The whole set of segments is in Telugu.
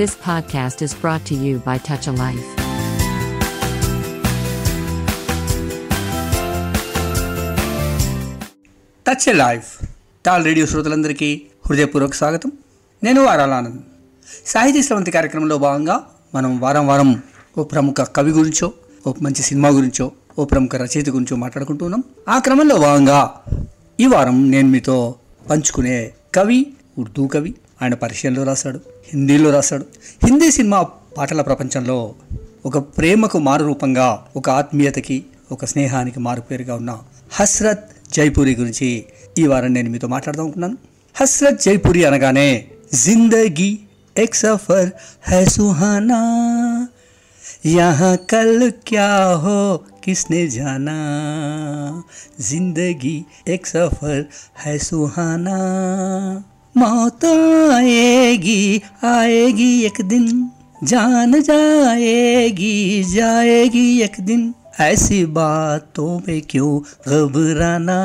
This podcast is brought to you by Touch a Life. Touch a life TAL radio శ్రోతలందరికీ హృదయపూర్వక స్వాగతం. నేను వారాలానంద్ సాహితీ స్రవంతి కార్యక్రమంలో భాగంగా మనం వారం వారం ఓ ప్రముఖ కవి గురించో ఓ మంచి సినిమా గురించో ఓ ప్రముఖ రచయిత గురించో మాట్లాడుకుంటున్నాం ఆ క్రమంలో భాగంగా ఈ వారం నేను మీతో పంచుకునే కవి ఉర్దూ కవి ఆయన పర్షియన్లో రాశాడు. హిందీలో రాశాడు. హిందీ సినిమా పాటల ప్రపంచంలో ఒక ప్రేమకు మారు రూపంగా ఒక ఆత్మీయతకి ఒక స్నేహానికి మారు పేరుగా ఉన్న హస్రత్ జైపూరి గురించి ఈ వారం నేను మీతో మాట్లాడదామనుకున్నాను హస్రత్ జైపూరి అనగానే జిందగీ ఎక్ సఫర్ హై సుహానా యహా కల్ క్యా హో కిస్నే జానా జిందగీ ఎక్ సఫర్ హై సుహానా. मौत आएगी आएगी एक दिन जान जाएगी जाएगी एक दिन ऐसी बातों में क्यों घबराना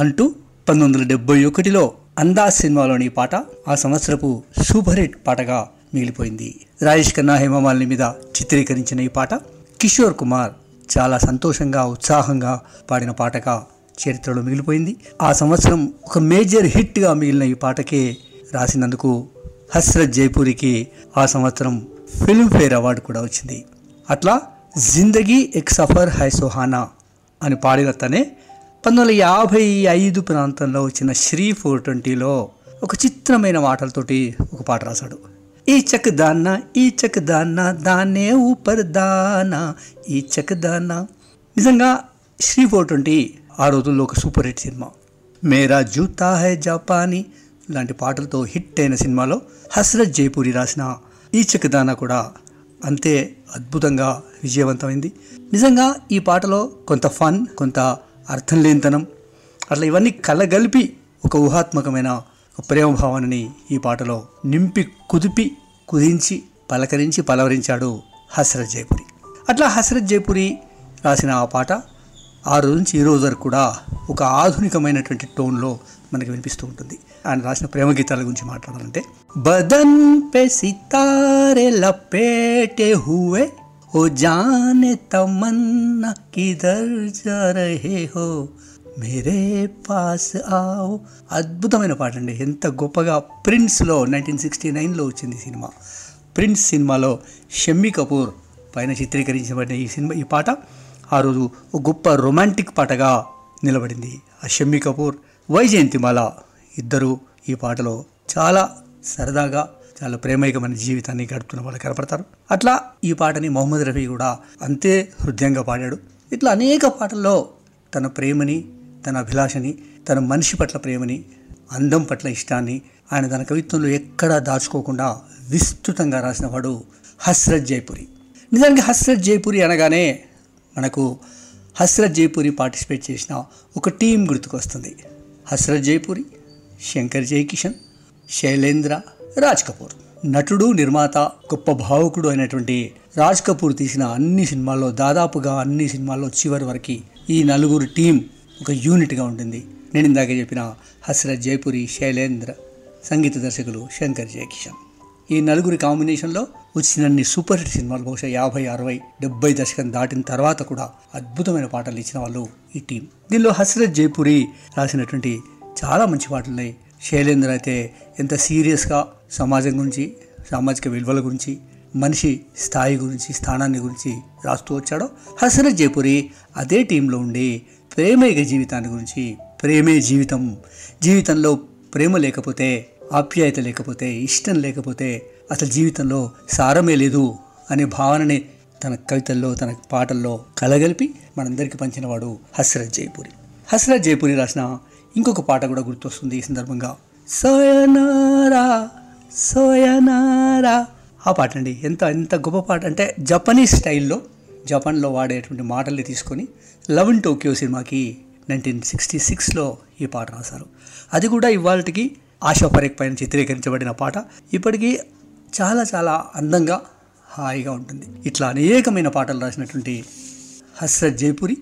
అంటూ పంతొమ్మిది వందల డెబ్బై ఒకటిలో అందాజ్ సినిమాలోని ఈ పాట ఆ సంవత్సరపు సూపర్ హిట్ పాటగా మిగిలిపోయింది రాజేష్ ఖన్నా హేమమాలిని మీద చిత్రీకరించిన ఈ పాట కిషోర్ కుమార్ చాలా సంతోషంగా ఉత్సాహంగా పాడిన పాటగా చరిత్రలో మిగిలిపోయింది. ఆ సంవత్సరం ఒక మేజర్ హిట్గా మిగిలిన ఈ పాటకి రాసినందుకు హస్రత్ జైపూరికి ఆ సంవత్సరం ఫిల్మ్ఫేర్ అవార్డు కూడా వచ్చింది. అట్లా జిందగీ ఎక్ సఫర్ హై సుహానా అని పాడిన తనే పంతొమ్మిది వందల యాభై ఐదు ప్రాంతంలో వచ్చిన శ్రీ ఫోర్ ట్వంటీలో ఒక చిత్రమైన మాటలతోటి ఒక పాట రాశాడు. ఈ చక్ దాన్న ఈ చక్ దాన్న దానే ఊపర్ దానా ఈ చక్ దానా. నిజంగా శ్రీ ఫోర్ ట్వంటీ ఆ రోజుల్లో ఒక సూపర్ హిట్ సినిమా. మేరా జూతా హై జపానీ లాంటి పాటలతో హిట్ అయిన సినిమాలో హస్రత్ జైపూరి రాసిన ఈ చకదానా కూడా అంతే అద్భుతంగా విజయవంతమైంది. నిజంగా ఈ పాటలో కొంత ఫన్ కొంత అర్థం లేనితనం అట్లా ఇవన్నీ కలగలిపి ఒక ఊహాత్మకమైన ప్రేమ భావనని ఈ పాటలో నింపి కుదిపి కుదించి పలకరించి పలవరించాడు హస్రత్ జైపురి. అట్లా హస్రత్ జైపురి రాసిన ఆ పాట ఆ రోజు నుంచి ఈ రోజు వరకు కూడా ఒక ఆధునికమైనటువంటి టోన్లో మనకి వినిపిస్తూ ఉంటుంది. ఆయన రాసిన ప్రేమ గీతాల గురించి మాట్లాడాలంటే బదన్ పే సితారే లపేటే హువే ఓ జానే తమన్నా కిదర్ జా రహే హో మేరే పాస్ ఆవ్. అద్భుతమైన పాట అండి ఎంత గొప్పగా ప్రిన్స్లో నైన్టీన్ సిక్స్టీ నైన్లో వచ్చింది ఈ సినిమా. ప్రిన్స్ సినిమాలో షమ్మి కపూర్ పైన చిత్రీకరించబడిన ఈ సినిమా ఈ పాట. ఆ రోజు ఓ గొప్ప రొమాంటిక్ పాటగా నిలబడింది. ఆ షమ్మి కపూర్ వైజయంతిమాల ఇద్దరు ఈ పాటలో చాలా సరదాగా చాలా ప్రేమైకమైన జీవితాన్ని గడుపుతున్న వాళ్ళు కనపడతారు. అట్లా ఈ పాటని మొహమ్మద్ రఫీ కూడా అంతే హృదయంగా పాడాడు. ఇట్లా అనేక పాటల్లో తన ప్రేమని తన అభిలాషని తన మనిషి పట్ల ప్రేమని అందం పట్ల ఇష్టాన్ని ఆయన తన కవిత్వంలో ఎక్కడా దాచుకోకుండా విస్తృతంగా రాసినవాడు హస్రత్ జైపురి. నిజానికి హస్రత్ జైపురి అనగానే మనకు హస్రత్ జైపూరి పార్టిసిపేట్ చేసిన ఒక టీం గుర్తుకొస్తుంది. హస్రత్ జైపూరి శంకర్ జైకిషన్ శైలేంద్ర రాజ్ కపూర్. నటుడు నిర్మాత గొప్ప భావుకుడు అయినటువంటి రాజ్ కపూర్ తీసిన అన్ని సినిమాల్లో దాదాపుగా అన్ని సినిమాల్లో చివరి వరకు ఈ నలుగురు టీం ఒక యూనిట్గా ఉంటుంది. నేను ఇందాక చెప్పిన హస్రత్ జైపురి శైలేంద్ర సంగీత దర్శకులు శంకర్ జయకిషన్. ఈ నలుగురి కాంబినేషన్లో వచ్చినన్ని సూపర్ హిట్ సినిమాలు బహుశా యాభై అరవై డెబ్బై దశకం దాటిన తర్వాత కూడా అద్భుతమైన పాటలు ఇచ్చిన వాళ్ళు ఈ టీం. దీనిలో హస్రత్ జైపురి రాసినటువంటి చాలా మంచి పాటలు. ఉన్నాయి శైలేంద్ర అయితే ఎంత సీరియస్గా సమాజం గురించి సామాజిక విలువల గురించి మనిషి స్థాయి గురించి స్థానాన్ని గురించి రాస్తూ వచ్చాడో హసరత్ జైపురి అదే టీంలో ఉండి ప్రేమేక జీవితాన్ని గురించి ప్రేమే జీవితం జీవితంలో ప్రేమ లేకపోతే ఆప్యాయత లేకపోతే ఇష్టం లేకపోతే అసలు జీవితంలో సారమే లేదు అనే భావనని తన కవితల్లో తన పాటల్లో కలగలిపి మనందరికీ పంచినవాడు హస్రత్ జైపూరి. హస్రత్ జైపూరి రాసిన ఇంకొక పాట కూడా గుర్తొస్తుంది ఈ సందర్భంగా. సోయనారా సోయనారా. ఆ పాట అండి ఎంత ఎంత గొప్ప పాట అంటే జపనీస్ స్టైల్లో జపాన్లో వాడేటువంటి మాటల్ని తీసుకొని లవ్ ఇన్ టోక్యో సినిమాకి నైన్టీన్ సిక్స్టీ సిక్స్లో ఈ పాట రాశారు. అది కూడా ఇవాళకి ఆశా పరేక్ పైన చిత్రీకరించబడిన పాట ఇప్పటికీ చాలా చాలా అందంగా హాయిగా ఉంటుంది. ఇట్లా అనేకమైన పాటలు రాసినటువంటి హస్రత్ జైపురి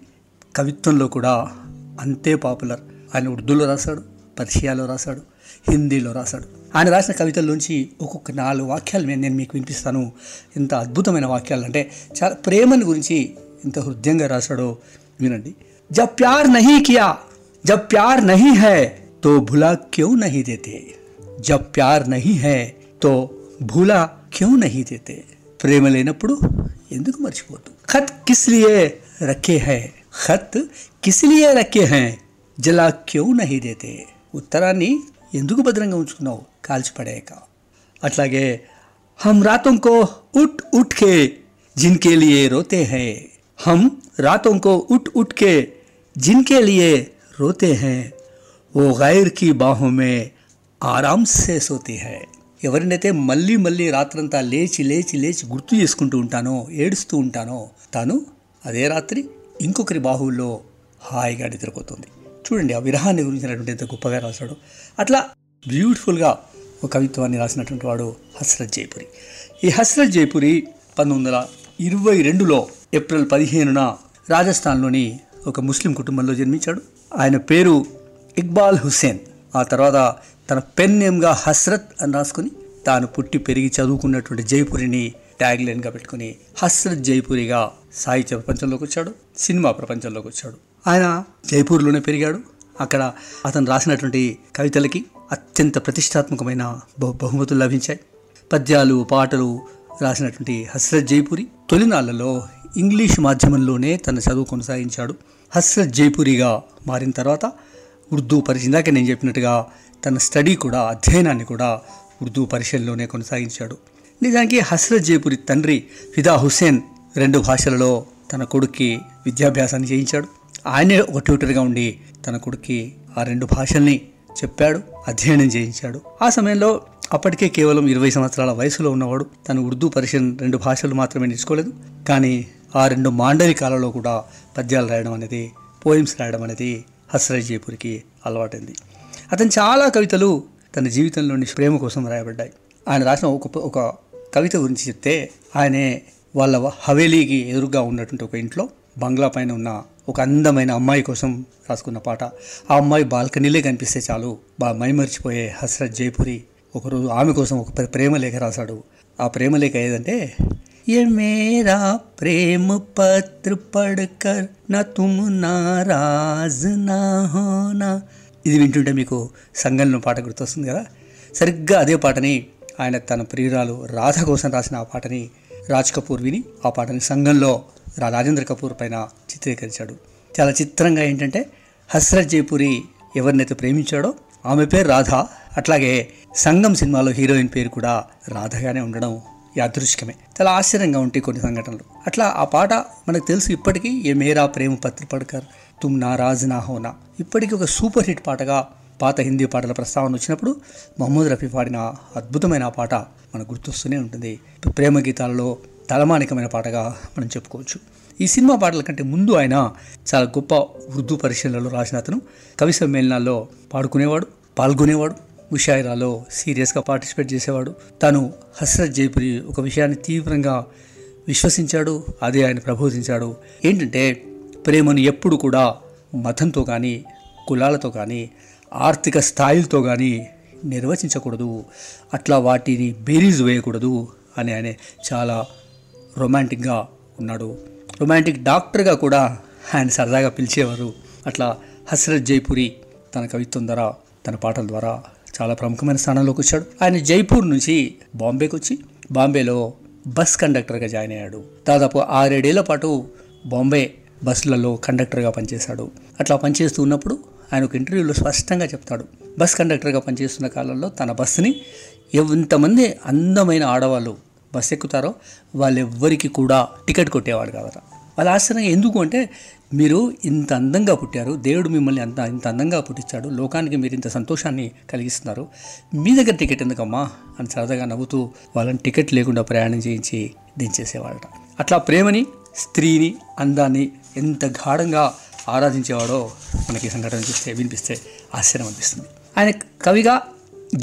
కవిత్వంలో కూడా అంతే పాపులర్. ఆయన ఉర్దూలో రాశాడు పర్షియాలో రాశాడు హిందీలో రాశాడు. ఆయన రాసిన కవితల్లోంచి ఒక్కొక్క నాలుగు వాక్యాలు నేను మీకు వినిపిస్తాను. ఎంత అద్భుతమైన వాక్యాలు అంటే చాలా ప్రేమని గురించి ఎంత హృదయంగా రాశాడో వినండి. జబ్ ప్యార్ నహీ కియా జబ్ ప్యార్ నహీ హై తో భులా క్యూ నహీ దేతే జబ్ ప్యార్ నహీ హై తో భూలా క్యూ నహీ దేతే ప్రేమ లేనప్పుడు ఎందుకు మర్చిపోతు ఖత్ కిస్ లియే రఖే హై ఖత్ కిస్ లియే రఖే హై జలా క్యూ నహీ దేతే ఉత్తరాన్ని ఎందుకు భద్రంగా ఉంచుకున్నావు కాల్చిపడేయక అట్లాగే हम रातों को उठ उठ के जिनके लिए रोते हैं हम रातों को उठ उठ के जिनके लिए रोते हैं वो गैर की बाहों में ఆరాం సే సోతి హై ఎవరినైతే మళ్ళీ మళ్ళీ రాత్రంతా లేచి లేచి లేచి గుర్తు చేసుకుంటూ ఉంటానో ఏడుస్తూ ఉంటానో తాను అదే రాత్రి ఇంకొకరి బాహువుల్లో హాయిగా నిద్రపోతుంది చూడండి ఆ విరహాన్ని గురించినటువంటి ఎంత గొప్పగా రాశాడు అట్లా బ్యూటిఫుల్గా ఒక కవిత్వాన్ని రాసినటువంటి వాడు హస్రత్ జైపురి ఈ హస్రత్ జైపురి పంతొమ్మిది వందల ఇరవై రెండులో ఏప్రిల్ పదిహేనున రాజస్థాన్లోని ఒక ముస్లిం కుటుంబంలో జన్మించాడు ఆయన పేరు ఇక్బాల్ హుస్సేన్. ఆ తర్వాత తన పెన్ నేమ్గా హస్రత్ అని రాసుకుని తాను పుట్టి పెరిగి చదువుకున్నటువంటి జైపురిని ట్యాగ్ లైన్గా పెట్టుకుని హస్రత్ జైపురిగా సాహిత్య ప్రపంచంలోకి వచ్చాడు సినిమా ప్రపంచంలోకి వచ్చాడు. ఆయన జైపూర్లోనే పెరిగాడు. అక్కడ అతను రాసినటువంటి కవితలకి అత్యంత ప్రతిష్టాత్మకమైన బహు బహుమతులు లభించాయి. పద్యాలు పాటలు రాసినటువంటి హస్రత్ జైపురి తొలినాళ్ళలో ఇంగ్లీష్ మాధ్యమంలోనే తన చదువు కొనసాగించాడు. హస్రత్ జైపురిగా మారిన తర్వాత ఉర్దూ పరిచయం. ఇందాక నేను చెప్పినట్టుగా తన స్టడీ కూడా అధ్యయనాన్ని కూడా ఉర్దూ పరిచయంలోనే కొనసాగించాడు. నిజానికి హస్రత్ జైపురి తండ్రి ఫిదా హుస్సేన్ రెండు భాషలలో తన కొడుక్కి విద్యాభ్యాసాన్ని చేయించాడు. ఆయనే ఒక ట్యూటర్గా ఉండి తన కొడుక్కి ఆ రెండు భాషల్ని చెప్పాడు అధ్యయనం చేయించాడు. ఆ సమయంలో అప్పటికే కేవలం ఇరవై సంవత్సరాల వయసులో ఉన్నవాడు తను ఉర్దూ పరిషన్ రెండు భాషలు మాత్రమే నేర్చుకోలేదు. కానీ ఆ రెండు మాండలికాలలో కూడా పద్యాలు రాయడం అనేది పోయిమ్స్ రాయడం అనేది హస్రత్ జైపూర్కి అలవాటైంది. అతను చాలా కవితలు తన జీవితంలోని ప్రేమ కోసం రాయబడ్డాయి. ఆయన రాసిన ఒక ఒక కవిత గురించి చెప్తే ఆయనే వాళ్ళ హవేలీకి ఎదురుగా ఉన్నటువంటి ఒక ఇంట్లో బంగ్లా పైన ఉన్న ఒక అందమైన అమ్మాయి కోసం రాసుకున్న పాట. ఆ అమ్మాయి బాల్కనీలే కనిపిస్తే చాలు బా మైమర్చిపోయే హస్రత్ జైపురి ఒకరోజు ఆమె కోసం ఒక ప్రేమ లేఖ రాశాడు. ఆ ప్రేమ లేఖ ఏదంటే ये मेरा प्रेम पत्र पढ़कर न तुम नाराज ना होना ఇది వింటుంటే మీకు సంగంలో పాట గుర్తొస్తుంది కదా సరిగ్గా అదే పాటని ఆయన తన ప్రియురాలు రాధ కోసం రాసిన ఆ పాటని రాజ్ కపూర్ విని ఆ పాటని సంఘంలో రా- రాజేంద్ర కపూర్ పైన చిత్రీకరించాడు చాలా చిత్రంగా ఏంటంటే హస్రత్ జైపురి ఎవరినైతే ప్రేమించాడో ఆమె పేరు రాధ అట్లాగే సంగం సినిమాలో హీరోయిన్ పేరు కూడా రాధగానే ఉండడం యాదృష్కమే చాలా ఆశ్చర్యంగా ఉంటాయి కొన్ని సంఘటనలు. అట్లా ఆ పాట మనకు తెలుసు ఇప్పటికీ ఏ మేరా ప్రేమ పత్రి పడకర్ తుమ్ నారాజ్ నా హోనా. ఇప్పటికీ ఒక సూపర్ హిట్ పాటగా పాత హిందీ పాటల ప్రస్తావన వచ్చినప్పుడు మహమ్మద్ రఫీ పాడిన అద్భుతమైన పాట మనకు గుర్తొస్తూనే ఉంటుంది. ప్రేమ గీతాలలో తలమానికమైన పాటగా మనం చెప్పుకోవచ్చు. ఈ సినిమా పాటల కంటే ముందు ఆయన చాలా గొప్ప ఉర్దూ పరిశీలనలో రాసిన అతను. కవి సమ్మేళనాల్లో పాడుకునేవాడు పాల్గొనేవాడు. ముషాయిరాలో సీరియస్గా పార్టిసిపేట్ చేసేవాడు. తను హస్రత్ జైపురి ఒక విషయాన్ని తీవ్రంగా విశ్వసించాడు అదే ఆయన ప్రబోధించాడు. ఏంటంటే ప్రేమను ఎప్పుడు కూడా మతంతో కానీ కులాలతో కానీ ఆర్థిక స్థాయిలతో కానీ నిర్వచించకూడదు. అట్లా వాటిని బేరీజ్ వేయకూడదు అని ఆయన చాలా రొమాంటిక్గా ఉన్నాడు. రొమాంటిక్ డాక్టర్గా కూడా ఆయన సరదాగా పిలిచేవారు. అట్లా హస్రత్ జైపురి తన కవిత్వం ద్వారా తన పాటల ద్వారా చాలా ప్రముఖమైన స్థానంలోకి వచ్చాడు. ఆయన జైపూర్ నుంచి బాంబేకి వచ్చి బాంబేలో బస్ కండక్టర్గా జాయిన్ అయ్యాడు. దాదాపు ఆరేడేళ్ళ పాటు బాంబే బస్సులలో కండక్టర్గా పనిచేశాడు. అట్లా పనిచేస్తూ ఉన్నప్పుడు ఆయన ఒక ఇంటర్వ్యూలో స్పష్టంగా చెప్తాడు. బస్ కండక్టర్గా పనిచేస్తున్న కాలంలో తన బస్సుని ఎంతమంది అందమైన ఆడవాళ్ళు బస్ ఎక్కుతారో వాళ్ళెవ్వరికి కూడా టికెట్ కొట్టేవాడు కాదట. వాళ్ళ ఆశ్చర్యంగా ఎందుకు అంటే మీరు ఇంత అందంగా పుట్టారు దేవుడు మిమ్మల్ని అంత ఇంత అందంగా పుట్టించాడు లోకానికి మీరు ఇంత సంతోషాన్ని కలిగిస్తున్నారు. మీ దగ్గర టికెట్ ఎందుకమ్మా? అని సరదాగా నవ్వుతూ వాళ్ళని టికెట్ లేకుండా ప్రయాణం చేయించి దించేసేవాడట అట్లా ప్రేమని స్త్రీని అందాన్ని ఎంత గాఢంగా ఆరాధించేవాడో మనకి ఈ సంఘటన చూస్తే వినిపిస్తే ఆశ్చర్యం అనిపిస్తుంది. ఆయన కవిగా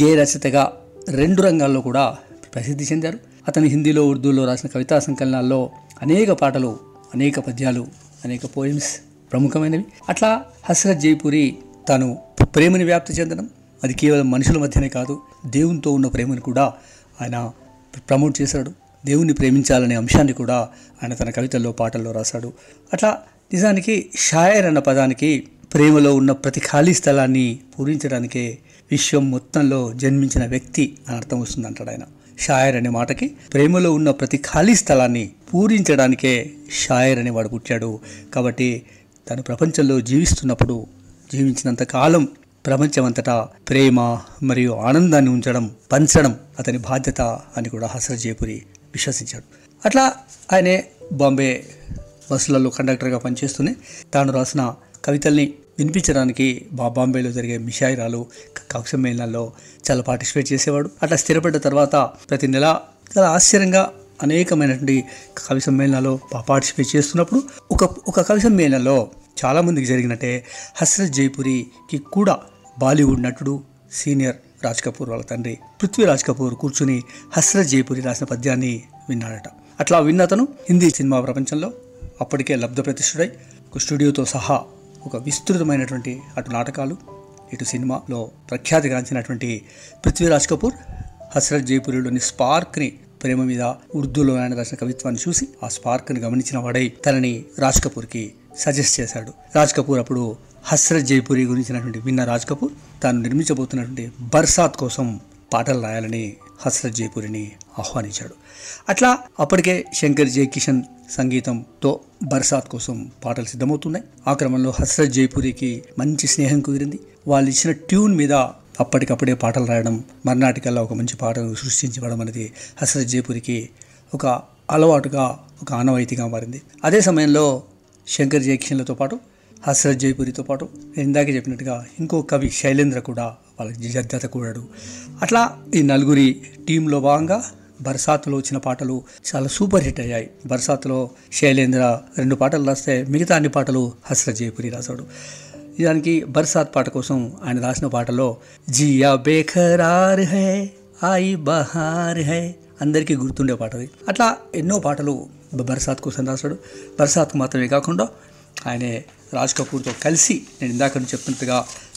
గేయ రచయితగా రెండు రంగాల్లో కూడా ప్రసిద్ధి చెందారు. అతను హిందీలో ఉర్దూలో రాసిన కవితా సంకలనాల్లో అనేక పాటలు అనేక పద్యాలు అనేక పోయిమ్స్ ప్రముఖమైనవి. అట్లా హస్రత్ జైపూరి తాను ప్రేమని వ్యాప్తి చెందడం అది కేవలం మనుషుల మధ్యనే కాదు దేవునితో ఉన్న ప్రేమను కూడా ఆయన ప్రమోట్ చేశాడు. దేవుణ్ణి ప్రేమించాలనే అంశాన్ని కూడా ఆయన తన కవితల్లో పాటల్లో రాశాడు. అట్లా నిజానికి షాయర్ అన్న పదానికి ప్రేమలో ఉన్న ప్రతి ఖాళీ స్థలాన్ని పూరించడానికే విశ్వం మొత్తంలో జన్మించిన వ్యక్తి అని అర్థం వస్తుంది అంటాడు ఆయన. షాయర్ అనే మాటకి ప్రేమలో ఉన్న ప్రతి ఖాళీ స్థలాన్ని పూరించడానికే షాయర్ అనేవాడు పుట్టాడు. కాబట్టి తను ప్రపంచంలో జీవిస్తున్నప్పుడు జీవించినంత కాలం ప్రపంచమంతటా ప్రేమ మరియు ఆనందాన్ని ఉంచడం పంచడం అతని బాధ్యత అని కూడా హసరత్ జయపురి విశ్వసించాడు. అట్లా ఆయనే బాంబే బస్సులలో కండక్టర్గా పనిచేస్తూనే తాను రాసిన కవితల్ని వినిపించడానికి బాంబేలో జరిగే మిషాయిరాలు కక్ష మేళాల్లో చాలా పార్టిసిపేట్ చేసేవాడు. అట్లా స్థిరపడ్డ తర్వాత ప్రతి నెల చాలా ఆశ్చర్యంగా అనేకమైనటువంటి కవి సమ్మేళనాల్లో పార్టిసిపేట్ చేస్తున్నప్పుడు ఒక ఒక కవి సమ్మేళనంలో చాలామందికి జరిగినట్టే హస్రత్ జైపురికి కూడా బాలీవుడ్ నటుడు సీనియర్ రాజ్ కపూర్ వాళ్ళ తండ్రి పృథ్వీరాజ్ కపూర్ కూర్చుని హస్రత్ జైపురి రాసిన పద్యాన్ని విన్నాడట. అట్లా విన్న అతను హిందీ సినిమా ప్రపంచంలో అప్పటికే లబ్ధ ప్రతిష్ఠుడై ఒక స్టూడియోతో సహా ఒక విస్తృతమైనటువంటి అటు నాటకాలు ఇటు సినిమాలో ప్రఖ్యాతిగాంచినటువంటి పృథ్వీరాజ్ కపూర్ హస్రత్ జైపూరిలోని స్పార్క్ని ప్రేమ మీద ఉర్దూలో ఆయన రాసిన కవిత్వాన్ని చూసి ఆ స్పార్క్ని గమనించిన వాడై తనని రాజ్ కపూర్కి సజెస్ట్ చేశాడు. రాజ్ కపూర్ అప్పుడు హస్రత్ జైపూరి గురించినటువంటి విన్న రాజ్ కపూర్ తాను నిర్మించబోతున్నటువంటి బర్సాత్ కోసం పాటలు రాయాలని హస్రత్ జైపూరిని ఆహ్వానించాడు. అట్లా అప్పటికే శంకర్ జై కిషన్ సంగీతంతో బర్సాత్ కోసం పాటలు సిద్ధమవుతున్నాయి. ఆ క్రమంలో హస్రత్ జైపూరికి మంచి స్నేహం కుదిరింది. వాళ్ళు ఇచ్చిన ట్యూన్ మీద అప్పటికప్పుడే పాటలు రాయడం మర్నాటికల్లా ఒక మంచి పాటను సృష్టించడం అనేది హస్రత్ జైపూరికి ఒక అలవాటుగా ఒక ఆనవాయితీగా మారింది. అదే సమయంలో శంకర్ జయకిషన్లతో పాటు హస్రత్ జైపూరితో పాటు నేను ఇందాకే చెప్పినట్టుగా ఇంకో కవి శైలేంద్ర కూడా వాళ్ళకి జద్దత కూడాడు. అట్లా ఈ నలుగురి టీంలో భాగంగా బర్సాత్లో వచ్చిన పాటలు చాలా సూపర్ హిట్ అయ్యాయి. బర్సాత్లో శైలేంద్ర రెండు పాటలు రాస్తే మిగతా అన్ని పాటలు హస్ర జయపురి రాశాడు. దానికి బర్సాత్ పాట కోసం ఆయన రాసిన పాటలో జియా బేఖరార్ హై ఆయి బహార్ హై అందరికీ గుర్తుండే పాట అది. అట్లా ఎన్నో పాటలు బర్సాత్ కోసం రాశాడు. బర్సాత్ మాత్రమే కాకుండా ఆయనే రాజ్ కపూర్తో కలిసి నేను ఇందాక నుంచి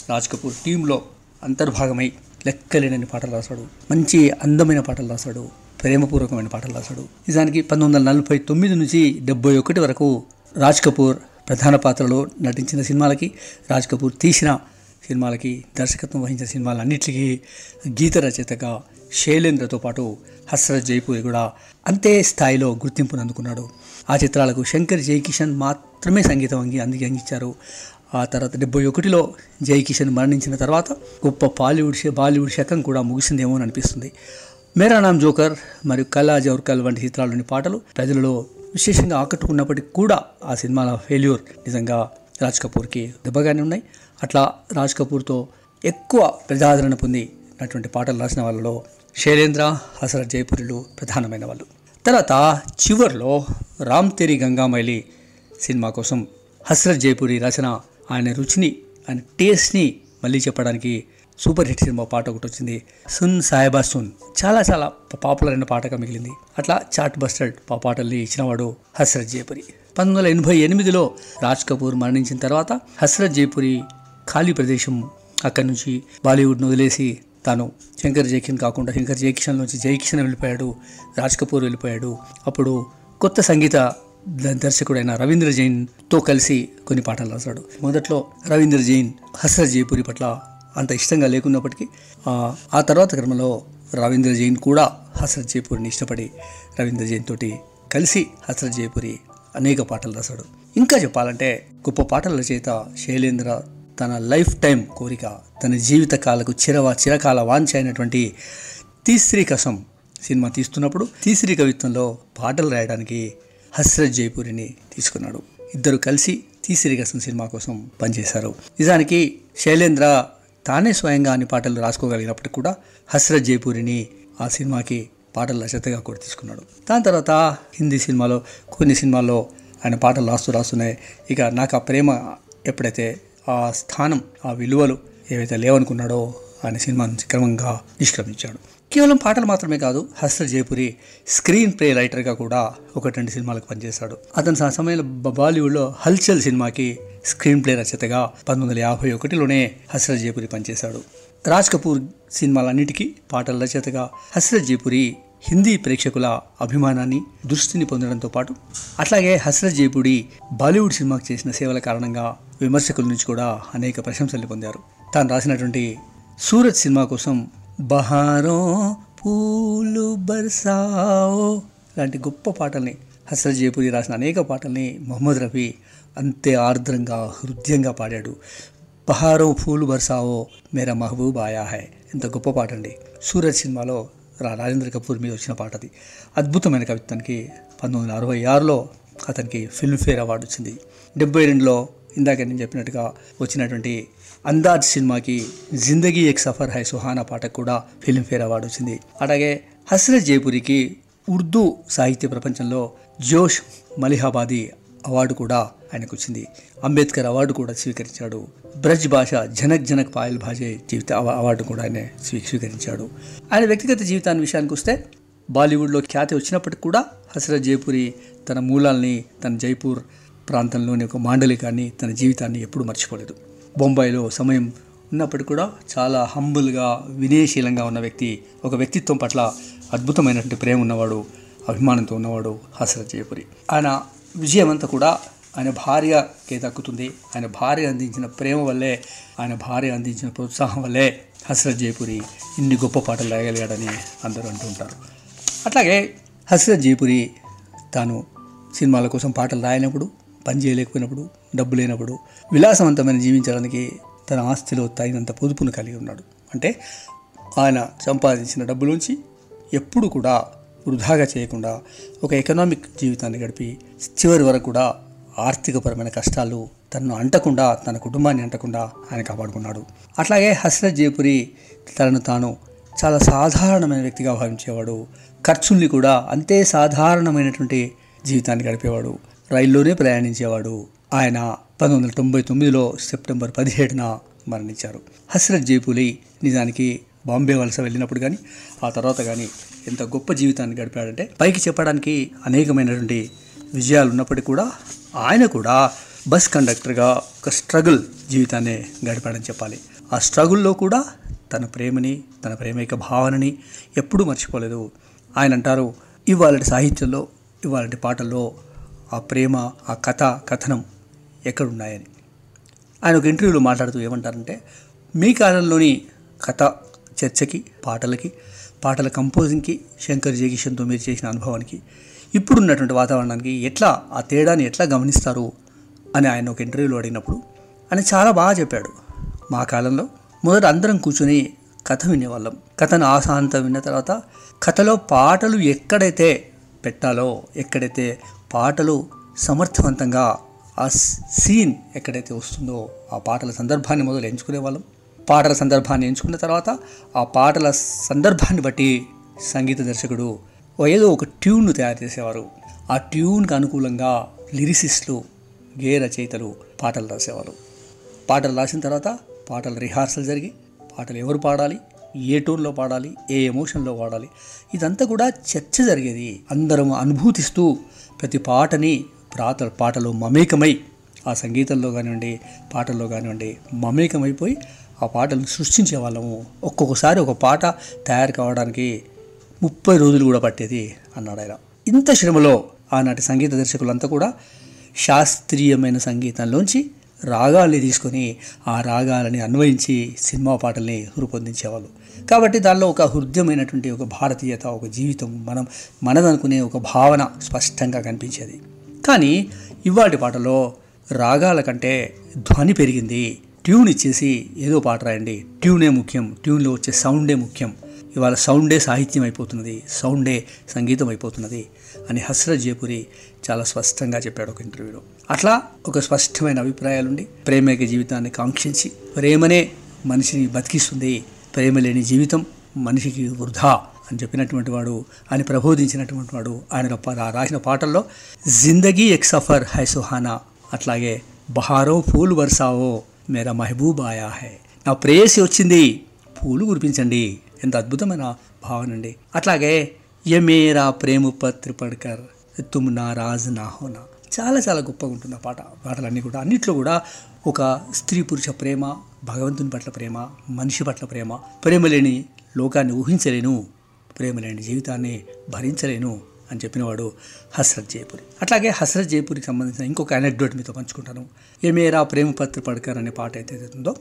రాజ్ కపూర్ టీంలో అంతర్భాగమై లెక్కలేనని పాటలు రాశాడు. మంచి అందమైన పాటలు రాశాడు. ప్రేమపూర్వకమైన పాటలు రాశాడు. నిజానికి పంతొమ్మిది వందల నలభై తొమ్మిది నుంచి డెబ్బై ఒకటి వరకు రాజ్ కపూర్ ప్రధాన పాత్రలో నటించిన సినిమాలకి రాజ్ కపూర్ తీసిన సినిమాలకి దర్శకత్వం వహించిన సినిమాలన్నిటికీ గీత రచయితగా శైలేంద్రతో పాటు హస్రత్ జైపూరి కూడా అంతే స్థాయిలో గుర్తింపును అందుకున్నాడు. ఆ చిత్రాలకు శంకర్ జయకిషన్ మాత్రమే సంగీతం అంగి అందుకే అందించారు. ఆ తర్వాత డెబ్బై ఒకటిలో జయకిషన్ మరణించిన తర్వాత గొప్ప బాలీవుడ్ బాలీవుడ్ శకం కూడా ముగిసిందేమో అని అనిపిస్తుంది. మేరా నామ్ జోకర్ మరియు కల్లా జౌర్కల్ వంటి చిత్రాల్లోని పాటలు ప్రజలలో విశేషంగా ఆకట్టుకున్నప్పటికీ కూడా ఆ సినిమాల ఫెయిల్యూర్ నిజంగా రాజ్ కపూర్కి దెబ్బగానే ఉన్నాయి. అట్లా రాజ్ కపూర్తో ఎక్కువ ప్రజాదరణ పొందినటువంటి పాటలు రాసిన వాళ్ళలో శైలేంద్ర హసరత్ జైపురిలు ప్రధానమైన వాళ్ళు తర్వాత చివర్లో రామ్ తెరి గంగామైలి సినిమా కోసం హస్రత్ జైపురి రచన ఆయన రుచిని ఆయన టేస్ట్ని మళ్ళీ చెప్పడానికి సూపర్ హిట్ సినిమా పాట ఒకటి వచ్చింది. సున్ సాయిబా సున్. చాలా చాలా పాపులర్ అయిన పాటగా మిగిలింది. అట్లా చాట్ బస్టర్డ్ ఆ పాటల్ని ఇచ్చినవాడు హస్రత్ జయపురి పంతొమ్మిది వందల ఎనభై ఎనిమిదిలో రాజ్ కపూర్ మరణించిన తర్వాత హస్రత్ జైపురి ఖాళీ ప్రదేశం అక్కడి నుంచి బాలీవుడ్ను వదిలేసి తాను శంకర్ జైకిషన్ కాకుండా శంకర్ జైకిషన్ నుంచి జైకిషన్ వెళ్ళిపోయాడు రాజ్ కపూర్ వెళ్ళిపోయాడు. అప్పుడు కొత్త సంగీత ద- దర్శకుడైన రవీంద్ర జైన్తో కలిసి కొన్ని పాటలు రాశాడు. మొదట్లో రవీంద్ర జైన్ హస్రత్ జైపురి పట్ల అంత ఇష్టంగా లేకున్నప్పటికీ ఆ, తర్వాత క్రమంలో రవీంద్ర జైన్ కూడా హస్రత్ జైపూరిని ఇష్టపడి రవీంద్ర జైన్ తోటి కలిసి హస్రత్ జైపూరి అనేక పాటలు రాశాడు. ఇంకా చెప్పాలంటే గొప్ప పాటల రచయిత శైలేంద్ర తన లైఫ్ టైం కోరిక తన జీవిత కాలకు చిరవ చిరకాల వాంఛ అయినటువంటి తీస్త్రీ కసం సినిమా తీస్తున్నప్పుడు తీశ్రీ కవిత్వంలో పాటలు రాయడానికి హస్రత్ జైపూరిని తీసుకున్నాడు. ఇద్దరు కలిసి తీసిరి కసం సినిమా కోసం పనిచేశారు. నిజానికి శైలేంద్ర తానే స్వయంగా అన్ని పాటలు రాసుకోగలిగినప్పటికీ కూడా హస్రత్ జైపూరిని ఆ సినిమాకి పాటల రచయితగా కూడా తీసుకున్నాడు. దాని తర్వాత హిందీ సినిమాలో కొన్ని సినిమాల్లో ఆయన పాటలు రాస్తూ రాస్తున్నాయి. ఇక నాకు ఆ ప్రేమ ఎప్పుడైతే ఆ స్థానం ఆ విలువలు ఏవైతే లేవనుకున్నాడో ఆయన సినిమా నుంచి క్రమంగా నిష్క్రమించాడు. కేవలం పాటలు మాత్రమే కాదు హస్ర జయపురి స్క్రీన్ ప్లే రైటర్గా కూడా ఒకటి రెండు సినిమాలకు పనిచేశాడు. అతను ఆ సమయంలో బాలీవుడ్లో హల్చల్ సినిమాకి స్క్రీన్ ప్లే రచయితగా పంతొమ్మిది వందల యాభై ఒకటిలోనే హస్రత్ జయపురి పనిచేశాడు. రాజ్ కపూర్ సినిమాలన్నిటికీ పాటల రచయితగా హస్రత్ జయపురి హిందీ ప్రేక్షకుల అభిమానాన్ని దృష్టిని పొందడంతో పాటు అట్లాగే హస్రత్ జయపుడి బాలీవుడ్ సినిమాకు చేసిన సేవల కారణంగా విమర్శకుల నుంచి కూడా అనేక ప్రశంసలు పొందారు. తాను రాసినటువంటి సూరత్ సినిమా కోసం బహారో పూలు బర్సాఓ లాంటి గొప్ప పాటల్ని హస్రత్ జయపురి రాసిన అనేక పాటల్ని మొహమ్మద్ రఫీ అంతే ఆర్ద్రంగా హృదయంగా పాడాడు. బహారో ఫూలు బర్సావో మేరా మహబూబ్ ఆయా హై. ఇంత గొప్ప పాట అండి సూరజ్ సినిమాలో రా రాజేంద్ర కపూర్ మీద వచ్చిన పాట అది. అద్భుతమైన కవిత్వానికి పంతొమ్మిది వందల అరవై ఆరులో అతనికి ఫిల్మ్ఫేర్ అవార్డు వచ్చింది. డెబ్బై రెండులో ఇందాక నేను చెప్పినట్టుగా వచ్చినటువంటి అందాజ్ సినిమాకి జిందగీ ఎక్ సఫర్ హై సుహానా పాటకు కూడా ఫిల్మ్ఫేర్ అవార్డు వచ్చింది. అలాగే హస్రత్ జైపురికి ఉర్దూ సాహిత్య ప్రపంచంలో జోష్ మలిహాబాది అవార్డు కూడా ఆయనకు వచ్చింది అంబేద్కర్ అవార్డు కూడా స్వీకరించాడు. బ్రజ్ భాష జనక్ జనక్ పాయల్ భాషే జీవిత అవార్డు కూడా ఆయన స్వీ స్వీకరించాడు. ఆయన వ్యక్తిగత జీవితాన్ని విషయానికి వస్తే బాలీవుడ్లో ఖ్యాతి వచ్చినప్పటికి కూడా హసరత్ జైపురి తన మూలాల్ని తన జైపూర్ ప్రాంతంలోని ఒక మాండలికాన్ని తన జీవితాన్ని ఎప్పుడూ మర్చిపోలేదు. బొంబాయిలో సమయం ఉన్నప్పటికీ కూడా చాలా హంబుల్గా వినయశీలంగా ఉన్న వ్యక్తి ఒక వ్యక్తిత్వం పట్ల అద్భుతమైనటువంటి ప్రేమ ఉన్నవాడు అభిమానంతో ఉన్నవాడు హసరత్ జయపురి ఆయన విజయం అంతా కూడా ఆయన భార్యకే దక్కుతుంది. ఆయన భార్య అందించిన ప్రేమ వల్లే ఆయన భార్య అందించిన ప్రోత్సాహం వల్లే హసరత్ జైపురి ఇన్ని గొప్ప పాటలు రాయగలిగాడని అందరూ అంటుంటారు అట్లాగే హసరత్ జైపురి తాను సినిమాల కోసం పాటలు రాయనప్పుడు పని చేయలేకపోయినప్పుడు డబ్బు లేనప్పుడు విలాసవంతమైన జీవించడానికి తన ఆస్తిలో తగినంత పొదుపును కలిగి ఉన్నాడు. అంటే ఆయన సంపాదించిన డబ్బులోంచి ఎప్పుడు కూడా వృధాగా చేయకుండా ఒక ఎకనామిక్ జీవితాన్ని గడిపి చివరి వరకు కూడా ఆర్థికపరమైన కష్టాలు తనను అంటకుండా తన కుటుంబాన్ని అంటకుండా ఆయన కాపాడుకున్నాడు. అట్లాగే హస్రత్ జయపురి తనను తాను చాలా సాధారణమైన వ్యక్తిగా భావించేవాడు. ఖర్చుల్ని కూడా అంతే సాధారణమైనటువంటి జీవితాన్ని గడిపేవాడు. రైల్లోనే ప్రయాణించేవాడు. ఆయన పంతొమ్మిది వందల తొంభై తొమ్మిదిలో సెప్టెంబర్ పదిహేడున మరణించారు. హస్రత్ జైపులి నిజానికి బాంబే వలస వెళ్ళినప్పుడు కానీ ఆ తర్వాత కానీ ఎంత గొప్ప జీవితాన్ని గడిపాడంటే పైకి చెప్పడానికి అనేకమైనటువంటి విజయాలు ఉన్నప్పటికీ కూడా ఆయన కూడా బస్ కండక్టర్గా ఒక స్ట్రగుల్ జీవితాన్ని గడిపాడని చెప్పాలి. ఆ స్ట్రగుల్లో కూడా తన ప్రేమని తన ప్రేమిక భావనని ఎప్పుడూ మర్చిపోలేదు. ఆయన అంటారు ఇవాళ సాహిత్యంలో ఇవాళ పాటల్లో ఆ ప్రేమ ఆ కథ కథనం ఎక్కడున్నాయని. ఆయన ఒక ఇంటర్వ్యూలో మాట్లాడుతూ ఏమంటారంటే మీ కాలంలోని కథ చర్చకి పాటలకి పాటల కంపోజింగ్కి శంకర్ జయకిషన్తో మీరు చేసిన అనుభవానికి ఇప్పుడున్నటువంటి వాతావరణానికి ఎట్లా ఆ తేడాని ఎట్లా గమనిస్తారు అని ఆయన ఒక ఇంటర్వ్యూలో అడిగినప్పుడు ఆయన చాలా బాగా చెప్పాడు. మా కాలంలో మొదట అందరం కూర్చుని కథ వినేవాళ్ళం. కథను ఆశాంతం విన్న తర్వాత కథలో పాటలు ఎక్కడైతే పెట్టాలో ఎక్కడైతే పాటలు సమర్థవంతంగా ఆ సీన్ ఎక్కడైతే వస్తుందో ఆ పాటల సందర్భాన్ని మొదలు ఎంచుకునే వాళ్ళం పాటల సందర్భాన్ని ఎంచుకున్న తర్వాత ఆ పాటల సందర్భాన్ని బట్టి సంగీత దర్శకుడు ఏదో ఒక ట్యూన్ను తయారు చేసేవారు. ఆ ట్యూన్కి అనుకూలంగా లిరిసిస్టులు గే రచయితలు పాటలు రాసేవారు. పాటలు రాసిన తర్వాత పాటలు రిహార్సల్ జరిగి పాటలు ఎవరు పాడాలి ఏ టోన్లో పాడాలి ఏ ఎమోషన్లో పాడాలి ఇదంతా కూడా చర్చ జరిగేది. అందరం అనుభూతిస్తూ ప్రతి పాటని ప్రాత పాటలో మమేకమై ఆ సంగీతంలో కానివ్వండి పాటల్లో కానివ్వండి మమేకమైపోయి ఆ పాటలను సృష్టించే వాళ్ళము. ఒక్కొక్కసారి ఒక పాట తయారు కావడానికి ముప్పై రోజులు కూడా పట్టేది అన్నాడు ఆయన. ఇంత శ్రమలో ఆనాటి సంగీత దర్శకులంతా కూడా శాస్త్రీయమైన సంగీతంలోంచి రాగాల్ని తీసుకొని ఆ రాగాలని అన్వయించి సినిమా పాటల్ని రూపొందించేవాళ్ళు. కాబట్టి దానిలో ఒక హృదయమైనటువంటి ఒక భారతీయత ఒక జీవితం మనం మనదనుకునే ఒక భావన స్పష్టంగా కనిపించేది. కానీ ఇవాటి పాటలో రాగాల కంటే ధ్వని పెరిగింది. ట్యూన్ ఇచ్చేసి ఏదో పాట రాయండి. ట్యూనే ముఖ్యం. ట్యూన్లో వచ్చే సౌండే ముఖ్యం. ఇవాళ సౌండే సాహిత్యం అయిపోతున్నది సౌండే సంగీతం అయిపోతున్నది అని హస్రత్ జయపురి చాలా స్పష్టంగా చెప్పాడు ఒక ఇంటర్వ్యూలో. అట్లా ఒక స్పష్టమైన అభిప్రాయాలుండి ప్రేమేక జీవితాన్ని కాంక్షించి ప్రేమనే మనిషిని బతికిస్తుంది ప్రేమ లేని జీవితం మనిషికి వృధా అని చెప్పినటువంటి వాడు ఆయన ప్రబోధించినటువంటి వాడు ఆయన రాసిన పాటల్లో జిందగీ ఎక్ సఫర్ హై సుహానా అట్లాగే బహారో ఫూల్ బర్సావో మేరా మహబూబ్ ఆయా హై నా ప్రేయసి వచ్చింది పూలు కురిపించండి ఎంత అద్భుతమైన భావన అండి. అట్లాగే యమేరా ప్రేమ పత్రి పడకర్ తుమ్ నా రాజు నా హోనా. చాలా చాలా గొప్పగా ఉంటుంది ఆ పాట. పాటలన్నీ కూడా అన్నిట్లో కూడా ఒక స్త్రీ పురుష ప్రేమ భగవంతుని పట్ల ప్రేమ మనిషి పట్ల ప్రేమ ప్రేమ లేని లోకాన్ని ఊహించలేను ప్రేమ లేని జీవితాన్ని భరించలేను అని చెప్పినవాడు హస్రత్ జయపురి అట్లాగే హస్రత్ జైపూరికి సంబంధించిన ఇంకొక అనెక్డోట్ మీతో పంచుకుంటాను. ఏమేరా ప్రేమ పత్రి పడకర్ అనే పాట అయితే ఉందో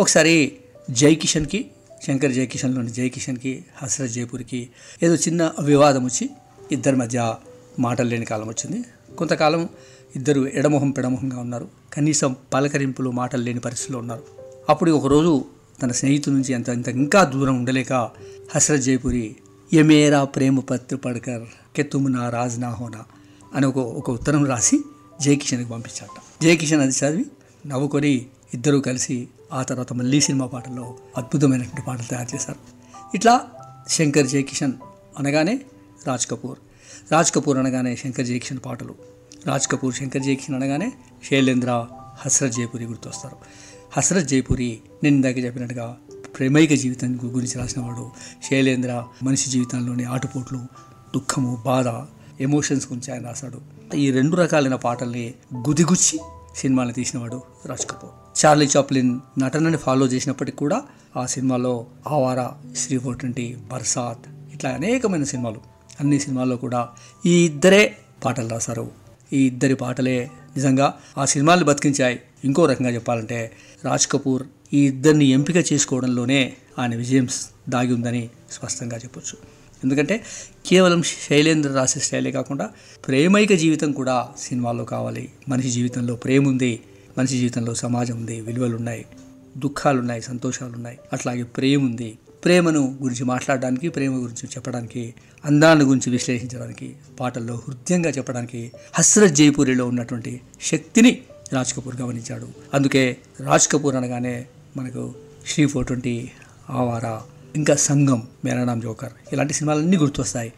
ఒకసారి జై కిషన్కి శంకర్ జయకిషన్లోని జయకిషన్కి జై హస్రత్ జైపూర్కి ఏదో చిన్న వివాదం వచ్చి ఇద్దరి మధ్య మాటలు లేని కాలం వచ్చింది. కొంతకాలం ఇద్దరు ఎడమొహం పెడమొహంగా ఉన్నారు. కనీసం పలకరింపులు మాటలు లేని పరిస్థితిలో ఉన్నారు. అప్పుడు ఒకరోజు తన స్నేహితుల నుంచి అంత ఇంత ఇంకా దూరం ఉండలేక హస్రత్ జైపూరి యమేరా ప్రేమ పత్ర పడకర్ కె తుమ్ నా రాజ్ నా హోనా అని ఒక ఒక ఉత్తరం రాసి జయకిషన్కి పంపించాట. జయకిషన్ అది చదివి నవ్వుకొని ఇద్దరూ కలిసి ఆ తర్వాత మళ్ళీ సినిమా పాటల్లో అద్భుతమైనటువంటి పాటలు తయారు చేశారు. ఇట్లా శంకర్ జయకిషన్ అనగానే రాజ్ కపూర్. రాజ్ కపూర్ అనగానే శంకర్ జయకిషన్ పాటలు. రాజ్ కపూర్ శంకర్ జయకిషన్ అనగానే శైలేంద్ర హస్రత్ జైపూరి గుర్తొస్తారు. హస్రత్ జైపూరి నేను ఇందాక చెప్పినట్టుగా ప్రేమైక జీవితం గురించి రాసినవాడు శైలేంద్ర మనిషి జీవితంలోని ఆటుపోట్లు దుఃఖము బాధ ఎమోషన్స్ గురించి ఆయన రాశాడు. ఈ రెండు రకాలైన పాటల్ని గుదిగుచ్చి సినిమాని తీసినవాడు రాజ్ కపూర్. చార్లీ చాప్లిన్ నటనని ఫాలో చేసినప్పటికీ కూడా ఆ సినిమాలో ఆవారా శ్రీ ఫోర్ ట్వంటీ బర్సాత్ ఇట్లా అనేకమైన సినిమాలు. అన్ని సినిమాల్లో కూడా ఈ ఇద్దరే పాటలు రాశారు. ఈ ఇద్దరి పాటలే నిజంగా ఆ సినిమాలు బతికించాయి. ఇంకో రకంగా చెప్పాలంటే రాజ్ కపూర్ ఈ ఇద్దరిని ఎంపిక చేసుకోవడంలోనే ఆయన విజయం దాగి ఉందని స్పష్టంగా చెప్పొచ్చు. ఎందుకంటే కేవలం శైలేంద్ర రాసే స్టైలే కాకుండా ప్రేమైక జీవితం కూడా సినిమాల్లో కావాలి. మనిషి జీవితంలో ప్రేమ ఉంది మనిషి జీవితంలో సమాజం ఉంది విలువలు ఉన్నాయి దుఃఖాలు ఉన్నాయి సంతోషాలు ఉన్నాయి అట్లాగే ప్రేమ ఉంది ప్రేమను గురించి మాట్లాడడానికి ప్రేమ గురించి చెప్పడానికి అందాన్ని గురించి విశ్లేషించడానికి పాటల్లో హృదయంగా చెప్పడానికి హస్రత్ జైపూరిలో ఉన్నటువంటి శక్తిని రాజ్ కపూర్ గమనించాడు. అందుకే రాజ్ కపూర్ అనగానే మనకు శ్రీ ఫోర్ ట్వంటీ ఆవారా ఇంకా సంఘం మేరానాం జోకర్ ఇలాంటి సినిమాలన్నీ గుర్తొస్తాయి.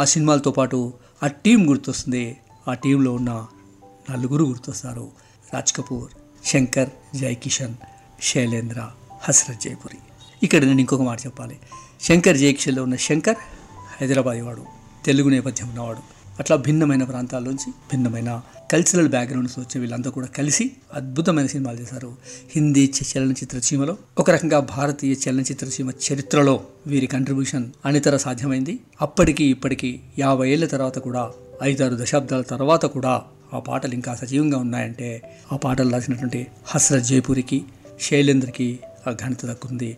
ఆ సినిమాలతో పాటు ఆ టీం గుర్తొస్తుంది. ఆ టీంలో ఉన్న నలుగురు గుర్తొస్తారు. రాజ్ కపూర్ శంకర్ జై కిషన్ శైలేంద్ర హస్రత్ జైపురి. ఇక్కడ నేను ఇంకొక మాట చెప్పాలి. శంకర్ జై కిషన్లో ఉన్న శంకర్ హైదరాబాద్ వాడు తెలుగు నేపథ్యం ఉన్నవాడు. అట్లా భిన్నమైన ప్రాంతాల్లోంచి భిన్నమైన కల్చరల్ బ్యాక్గ్రౌండ్స్ వచ్చే వీళ్ళంతా కూడా కలిసి అద్భుతమైన సినిమాలు చేశారు. హిందీ చలనచిత్ర సీమలో ఒక రకంగా భారతీయ చలనచిత్ర సీమ చరిత్రలో వీరి కంట్రిబ్యూషన్ అనితర సాధ్యమైంది. అప్పటికి ఇప్పటికి యాభై ఏళ్ళ తర్వాత కూడా ఐదారు దశాబ్దాల తర్వాత కూడా ఆ పాటలు ఇంకా సజీవంగా ఉన్నాయంటే ఆ పాటలు రాసినటువంటి హస్రత్ జైపూరికి శైలేంద్రకి ఆ ఘనత దక్కుంది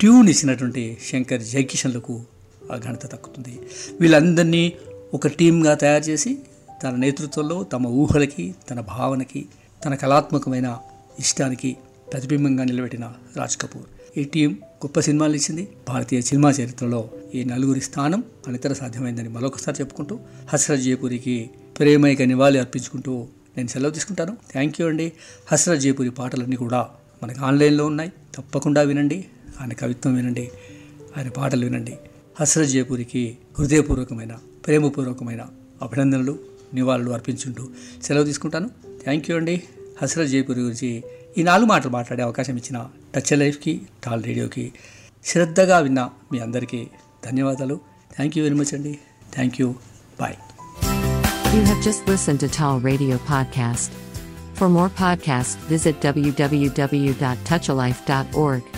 ట్యూన్ ఇచ్చినటువంటి శంకర్ జైకిషన్లకు ఆ ఘనత దక్కుతుంది. వీళ్ళందరినీ ఒక టీమ్గా తయారు చేసి తన నేతృత్వంలో తమ ఊహలకి తన భావనకి తన కళాత్మకమైన ఇష్టానికి ప్రతిబింబంగా నిలబెట్టిన రాజ్ కపూర్. ఈ టీం గొప్ప సినిమాలు ఇచ్చింది. భారతీయ సినిమా చరిత్రలో ఈ నలుగురి స్థానం అనితర సాధ్యమైందని మరొకసారి చెప్పుకుంటూ హస్రత్ జయపూరికి ప్రేమైక నివాళి అర్పించుకుంటూ నేను సెలవు తీసుకుంటాను. థ్యాంక్ యూ అండి. హస్రత్ జైపూరి పాటలన్నీ కూడా మనకు ఆన్లైన్లో ఉన్నాయి. తప్పకుండా వినండి. ఆయన కవిత్వం వినండి. ఆయన పాటలు వినండి. హస్రత్ జయపూరికి హృదయపూర్వకమైన ప్రేమపూర్వకమైన అభినందనలు నివాళులు అర్పించుంటూ సెలవు తీసుకుంటాను. థ్యాంక్ యూ అండి. హస్రత్ జైపూరి గురించి ఈ నాలుగు మాటలు మాట్లాడే అవకాశం ఇచ్చిన టచ్ లైఫ్కి టాల్ రేడియోకి శ్రద్ధగా విన్న మీ అందరికీ ధన్యవాదాలు. థ్యాంక్ యూ వెరీ మచ్ అండి. Thank you. Bye. You have just listened to Tall Radio Podcast. For more podcasts, visit www.touchalife.org.